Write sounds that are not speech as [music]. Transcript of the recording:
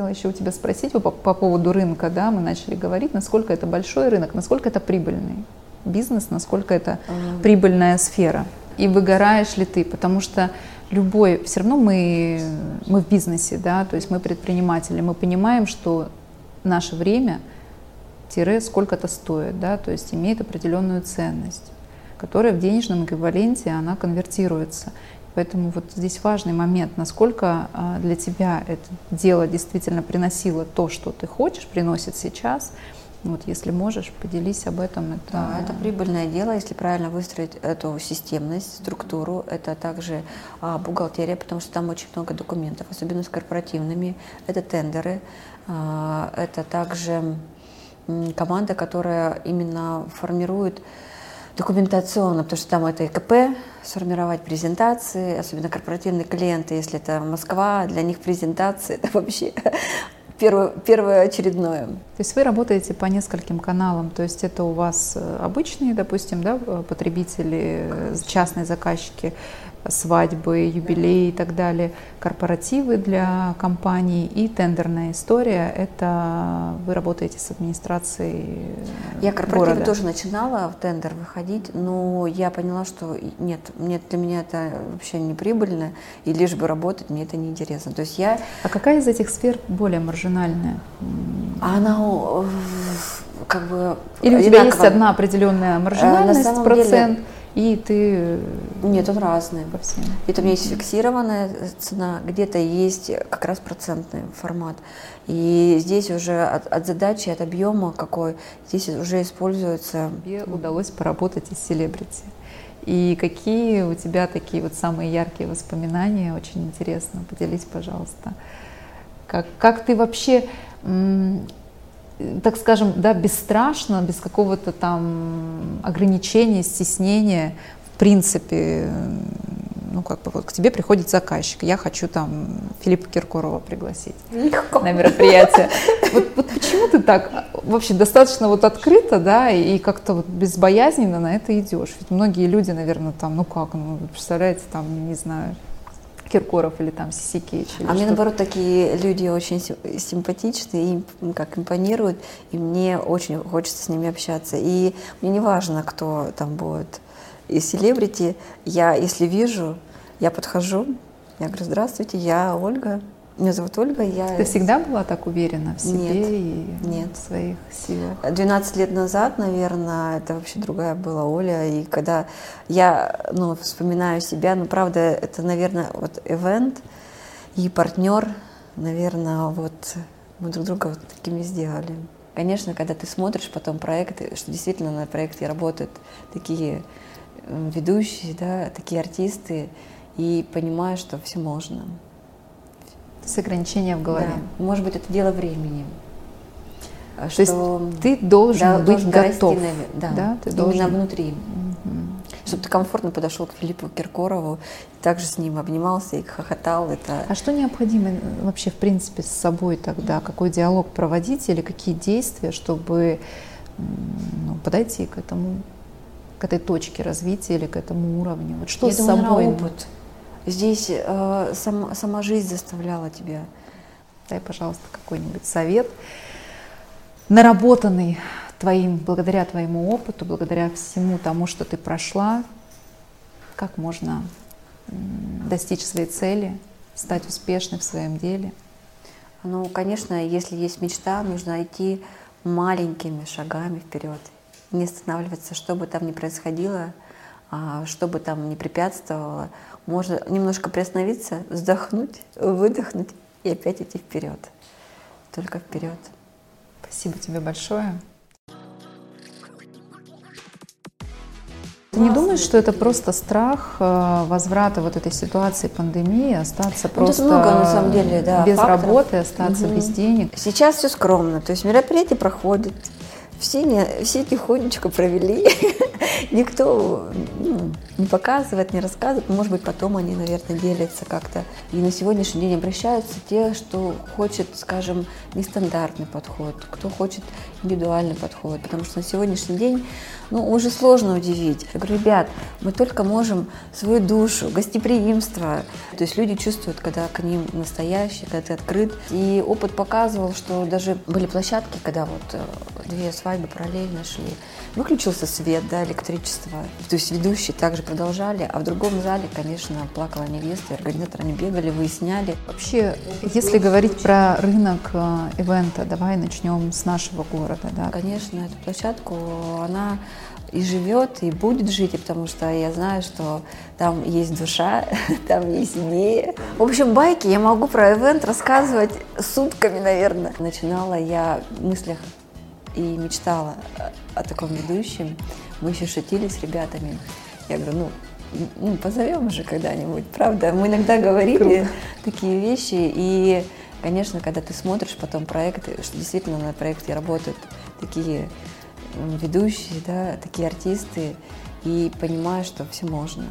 Хотела еще у тебя спросить по, по поводу рынка, да, мы начали говорить, насколько это большой рынок, насколько это прибыльный бизнес, насколько это mm-hmm. прибыльная сфера. И выгораешь ли ты, потому что любой, все равно мы, мы в бизнесе, да, то есть мы предприниматели, мы понимаем, что наше время тире сколько-то стоит, да, то есть имеет определенную ценность, которая в денежном эквиваленте, она конвертируется. Поэтому вот здесь важный момент, насколько а, для тебя это дело действительно приносило то, что ты хочешь, приносит сейчас. Вот если можешь, поделись об этом. Это... Да, это прибыльное дело, если правильно выстроить эту системность, структуру. Это также а, бухгалтерия, потому что там очень много документов, особенно с корпоративными. Это тендеры, а, это также команда, которая именно формирует документационно, потому что там это ИКП, сформировать презентации, особенно корпоративные клиенты, если это Москва, для них презентации [laughs] это вообще первое, первое очередное. То есть вы работаете по нескольким каналам, то есть это у вас э, обычные, допустим, да, потребители, э, частные заказчики, свадьбы, юбилеи и так далее, корпоративы для компаний и тендерная история. Это вы работаете с администрацией Я корпоративы города. тоже начинала в тендер выходить, но я поняла, что нет, мне, для меня это вообще не прибыльно, и лишь бы работать, мне это не интересно. То есть я... А какая из этих сфер более маржинальная? Она э, как бы... Или у тебя есть одна определенная маржинальность, э, процент? Деле и ты... Нет, он разный. По всем. Это у меня есть фиксированная цена, где-то есть как раз процентный формат. И здесь уже от, от задачи, от объема какой, здесь уже используется... Тебе удалось поработать из селебрити. И какие у тебя такие вот самые яркие воспоминания? Очень интересно. Поделись, пожалуйста. Как, как ты вообще так скажем, да, бесстрашно, без какого-то там ограничения, стеснения, в принципе, ну, как бы вот к тебе приходит заказчик, я хочу там Филиппа Киркорова пригласить Легко. на мероприятие. Вот, вот почему ты так вообще достаточно вот открыто, да, и как-то вот безбоязненно на это идешь? Ведь многие люди, наверное, там, ну как, ну, представляете, там, не знаю, Киркоров или там Сисикевич. А мне наоборот такие люди очень симпатичные, и как импонируют, и мне очень хочется с ними общаться. И мне не важно, кто там будет из селебрити. Я, если вижу, я подхожу, я говорю, здравствуйте, я Ольга, меня зовут Ольга. Я... Ты всегда была так уверена в себе нет, и нет. в своих силах? 12 лет назад, наверное, это вообще другая была Оля. И когда я ну, вспоминаю себя, ну, правда, это, наверное, вот ивент и партнер, наверное, вот мы друг друга вот такими сделали. Конечно, когда ты смотришь потом проекты, что действительно на проекте работают такие ведущие, да, такие артисты, и понимаешь, что все можно. С ограничения в голове. Да. Может быть, это дело времени. То что есть ты должен да, быть должен готов. Расти, да, да, ты именно должен... внутри. Угу. Чтобы ты комфортно подошел к Филиппу Киркорову, также с ним обнимался и хохотал. Это... А что необходимо вообще, в принципе, с собой тогда? Какой диалог проводить или какие действия, чтобы ну, подойти к этому, к этой точке развития или к этому уровню? Вот что Я с думаю, собой? опыт. Здесь э, сам, сама жизнь заставляла тебя. Дай, пожалуйста, какой-нибудь совет, наработанный твоим, благодаря твоему опыту, благодаря всему тому, что ты прошла, как можно достичь своей цели, стать успешной в своем деле? Ну, конечно, если есть мечта, нужно идти маленькими шагами вперед, не останавливаться, что бы там ни происходило, а, что бы там ни препятствовало, можно немножко приостановиться, вздохнуть, выдохнуть и опять идти вперед. Только вперед. Спасибо тебе большое. Ты не думаешь, что это просто страх э, возврата вот этой ситуации пандемии, остаться ну, просто много, на самом деле, да, без факторов. работы, остаться угу. без денег? Сейчас все скромно, то есть мероприятие проходит, все, не, все тихонечко провели, [laughs] никто ну, не показывают, не рассказывают. Может быть, потом они, наверное, делятся как-то. И на сегодняшний день обращаются те, что хочет, скажем, нестандартный подход, кто хочет индивидуальный подход. Потому что на сегодняшний день ну, уже сложно удивить. Я говорю, ребят, мы только можем свою душу, гостеприимство. То есть люди чувствуют, когда к ним настоящий, когда ты открыт. И опыт показывал, что даже были площадки, когда вот э, две свадьбы параллельно шли. Выключился свет, да, электричество. То есть ведущие также продолжали, а в другом зале, конечно, плакала невеста, организаторы не бегали, выясняли. Вообще, если говорить про рынок э, ивента, давай начнем с нашего города, да? Конечно, эту площадку, она и живет, и будет жить, потому что я знаю, что там есть душа, [laughs] там есть идеи. В общем, байки я могу про ивент рассказывать сутками, наверное. Начинала я в мыслях и мечтала о таком ведущем. Мы еще шутили с ребятами. Я говорю, ну, ну позовем уже когда-нибудь, правда? Мы иногда говорили Круто. такие вещи, и, конечно, когда ты смотришь потом проекты, что действительно на проекте работают такие ведущие, да, такие артисты, и понимаю, что все можно.